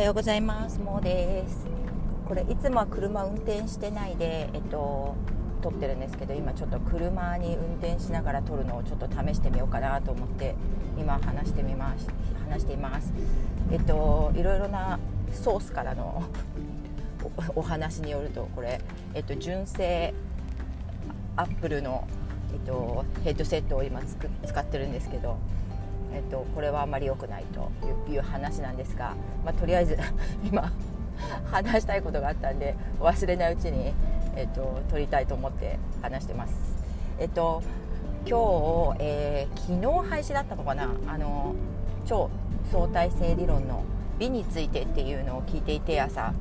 はようございます。もうです。これいつもは車運転してないでえっと撮ってるんですけど今ちょっと車に運転しながら撮るのをちょっと試してみようかなと思って今話してみます話しています。えっといろいろなソースからのお話によるとこれえっと純正アップルのえっとヘッドセットを今使ってるんですけどえっと、これはあまり良くないという話なんですが、まあ、とりあえず 今話したいことがあったんで忘れないうちに、えっと、撮りたいと思って話してます。えっと今日、えー、昨日廃止だったのかなあの超相対性理論の美についてっていうのを聞いていて朝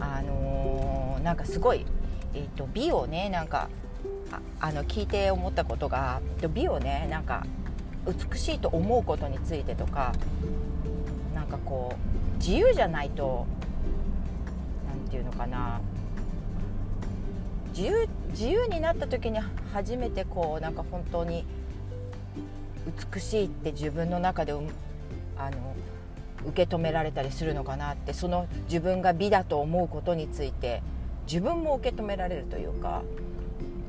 あのー、なんかすごい、えーと、美をねなんかあの聞いて思ったことが美をねなんか美しいと思うことについてとかなんかこう自由じゃないと何て言うのかな。自由自由になった時に初めてこうなんか本当に美しいって自分の中であの受け止められたりするのかなってその自分が美だと思うことについて自分も受け止められるというか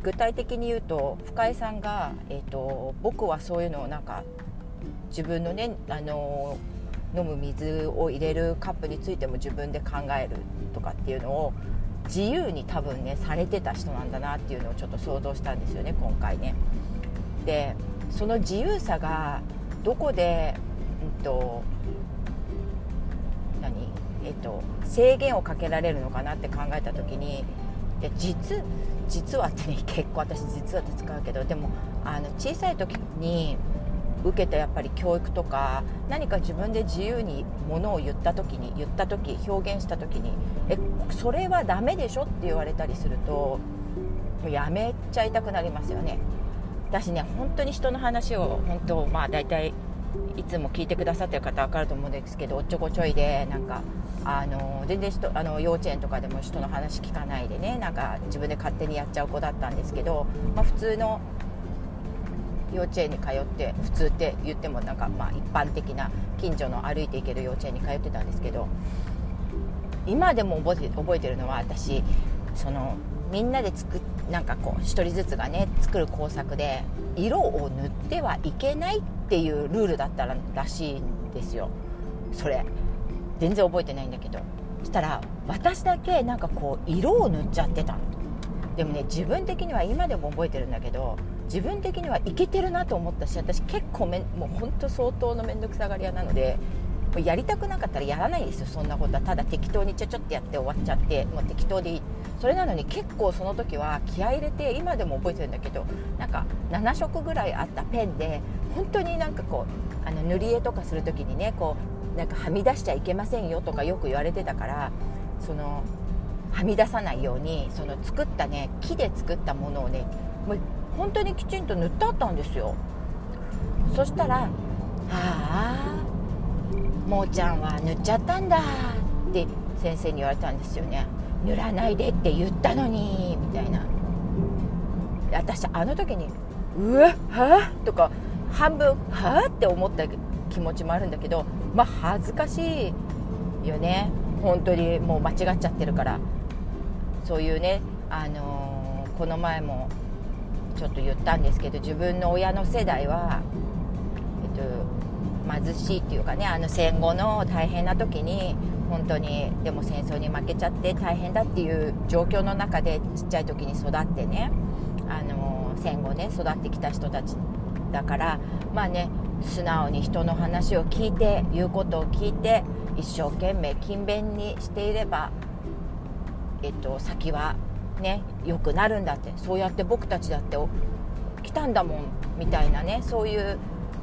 具体的に言うと深井さんが、えーと、僕はそういうのをなんか自分のねあの飲む水を入れるカップについても自分で考えるとかっていうのを自由に多分ねされてた人なんだなっていうのをちょっと想像したんですよね今回ね。でその自由さがどこで、うんと何えっと、制限をかけられるのかなって考えた時にで実実はってね結構私実はって使うけどでもあの小さい時に受けたやっぱり教育とか何か自分で自由にものを言った時に言った時表現した時にえそれはダメでしょって言われたりするとやめちゃいたくなりますよね。私ね本当に人の話を本当まあ大体いつも聞いてくださってる方分かると思うんですけどおっちょこちょいでなんかあの全然人あの幼稚園とかでも人の話聞かないでねなんか自分で勝手にやっちゃう子だったんですけど、まあ、普通の幼稚園に通って普通って言ってもなんかまあ一般的な近所の歩いていける幼稚園に通ってたんですけど今でも覚えて覚えてるのは私そのみんなで作なんかこう1人ずつがね作る工作で色を塗ってはいけないっていうルールだったららしいんですよ。それ。全然覚えてないんだけど。したら私だけなんかこう色を塗っちゃってたの。でもね自分的には今でも覚えてるんだけど自分的にはいけてるなと思ったし私結構めもうほんと相当の面倒くさがり屋なのでもうやりたくなかったらやらないですよそんなことは。ただ適当にちょちょってやって終わっちゃってもう適当でいい。それなのに結構その時は気合入れて今でも覚えてるんだけどなんか7色ぐらいあったペンで本当になんかこうあの塗り絵とかする時にねこうなんかはみ出しちゃいけませんよとかよく言われてたからそのはみ出さないようにその作ったね木で作ったものをねもう本当にきちんと塗ってあったんですよそしたら「ああもーちゃんは塗っちゃったんだ」って先生に言われたんですよね塗らないでって言ったのにみたいな私あの時に「うわはあ?」とか半分「はあ?」って思った気持ちもあるんだけどまあ恥ずかしいよね。本当にもう間違っちゃってるから。そういうねあのー、この前もちょっと言ったんですけど自分の親の世代は、えっと、貧しいっていうかねあの戦後の大変な時に本当にでも戦争に負けちゃって大変だっていう状況の中でちっちゃい時に育ってねあの戦後ね育ってきた人たちだからまあね素直に人の話を聞いて言うことを聞いて一生懸命勤勉にしていれば、えっと、先はね良くなるんだって。そうやって僕たちだって来たんだもんみたいなねそういう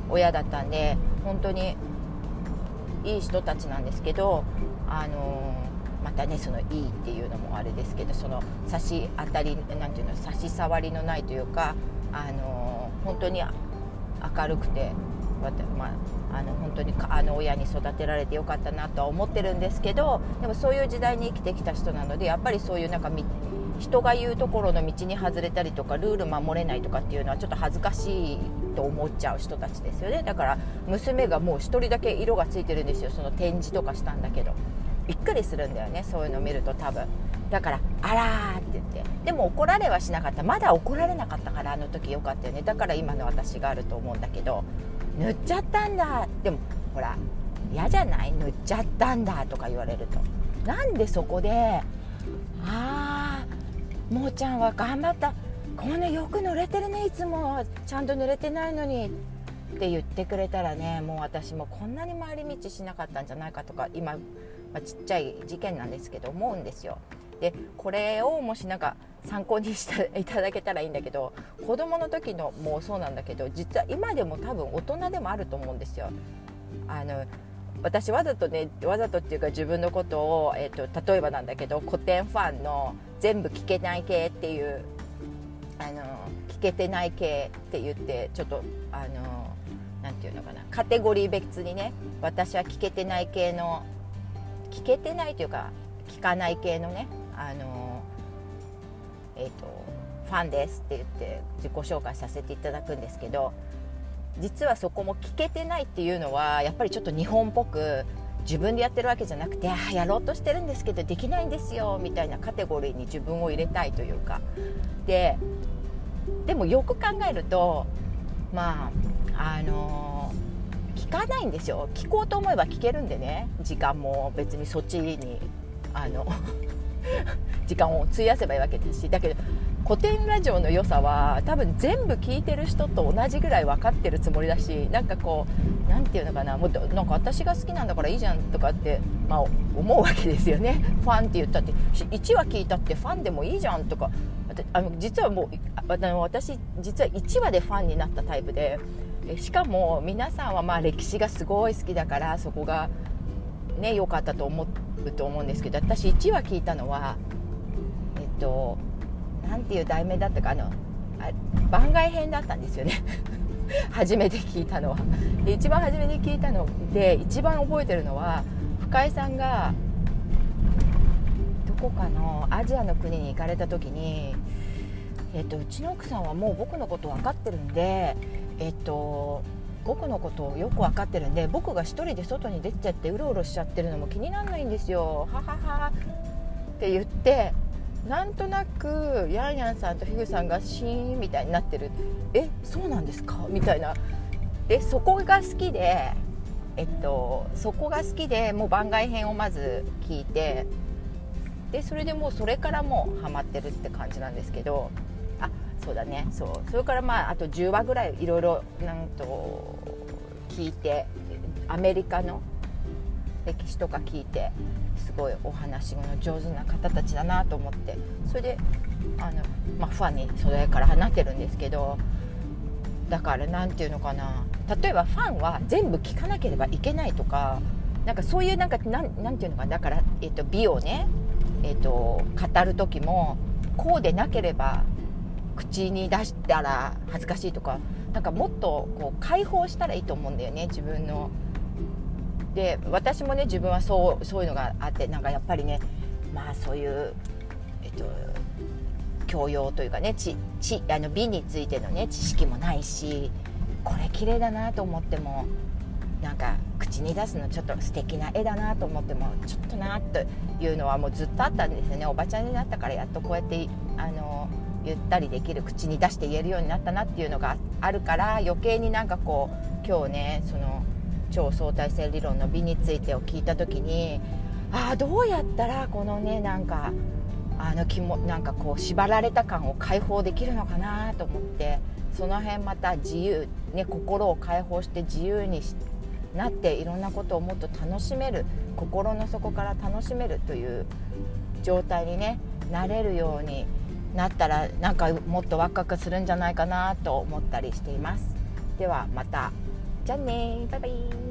親だったんで本当にいい人たちなんですけどあのまたねそのいいっていうのもあれですけどその差し当たりなんていうの差し障りのないというかあの本当に明るくてまあ、あの本当にあの親に育てられてよかったなとは思ってるんですけどでもそういう時代に生きてきた人なのでやっぱりそういうなんか人が言うところの道に外れたりとかルール守れないとかっていうのはちょっと恥ずかしいと思っちゃう人たちですよね。だから娘がもう1人だけ色がついてるんですよ。その展示とかしたんだけど。びっくりするんだよね。そういうの見ると多分。だから「あら」って言って。でも怒られはしなかった。まだ怒られなかったからあの時よかったよね。だから今の私があると思うんだけど。塗っちゃったんだ。でもほら嫌じゃない？塗っちゃったんだとか言われると。なんでそこで「ああもーちゃんは頑張った。こんなよく濡れてるねいつも。ちゃんと濡れてないのに」って言ってくれたらねもう私もこんなに回り道しなかったんじゃないかとか今、まあ、ちっちゃい事件なんですけど思うんですよ。でこれをもしなんか参考にしていただけたらいいんだけど子供の時のもそうなんだけど実は今でも多分大人でもあると思うんですよ。あの私わざとねわざとっていうか自分のことを、えーと、例えばなんだけど古典ファンの全部聞けない系っていうあの聞けてない系って言ってちょっとあの何て言うのかなカテゴリー別にね私は聞けてない系の聞けてないというか聞かない系のねあのえっ、ー、とファンですって言って自己紹介させていただくんですけど実はそこも聞けてないっていうのはやっぱりちょっと日本っぽく自分でやってるわけじゃなくてあやろうとしてるんですけどできないんですよみたいなカテゴリーに自分を入れたいというか。ででもよく考えるとまああの聞かないんですよ。聞こうと思えば聞けるんでね時間も別にそっちにあの 時間を費やせばいいわけですしだけど古典ラジオの良さは多分全部聞いてる人と同じぐらい分かってるつもりだしなんかこう何て言うのかなもうなんか私が好きなんだからいいじゃんとかって、まあ、思うわけですよね。ファンって言ったって。1話聞いたってファンでもいいじゃんとか。あの実はもうあの私実は1話でファンになったタイプでしかも皆さんはまあ歴史がすごい好きだからそこがね良かったと思うと思うんですけど私1話聞いたのはえっと何ていう題名だったかあの番外編だったんですよね。初めて聞いたのは。で一番初めに聞いたので一番覚えてるのは深井さんがどこかのアジアの国に行かれた時に、えっと、うちの奥さんはもう僕のこと分かってるんでえっと僕のことをよく分かってるんで僕が1人で外に出ちゃってうろうろしちゃってるのも気にならないんですよ。ははは。って言ってなんとなくヤンヤンさんとヒグさんがシーンみたいになってる。えそうなんですか？みたいな。でそこが好きでえっとそこが好きでもう番外編をまず聞いてでそれでもうそれからもうハマってるって感じなんですけどそうだね。そう。それからまああと10話ぐらいいろいろなんと聞いてアメリカの歴史とか聞いてすごいお話の上手な方たちだなと思って。それであの、まあ、ファンにそれからなってるんですけどだから何て言うのかな。例えばファンは全部聞かなければいけないとかなんかそういうなんかなんなんていうのかな。だから、えーと、美をね、えーと、語る時もこうでなければ口に出したら恥ずかしいとかなんかもっとこう解放したらいいと思うんだよね自分の。で私もね自分はそうそういうのがあってなんかやっぱりねまあそういうえっと教養というかねちちあの美についてのね知識もないしこれ綺麗だなと思ってもなんか口に出すのちょっと素敵な絵だなと思ってもちょっとなというのはもうずっとあったんですよね。おばちゃんになったからやっとこうやってあのゆったりできる口に出して言えるようになったなっていうのがあるから余計になんかこう今日ねその超相対性理論の美についてを聞いた時にああどうやったらこのねなんかあの気もなんかこう縛られた感を解放できるのかなと思ってその辺また自由、ね、心を解放して自由になっていろんなことをもっと楽しめる心の底から楽しめるという状態にねなれるようになったらなんかもっとワクワクするんじゃないかなと思ったりしています。ではまた。じゃあねバイバイ。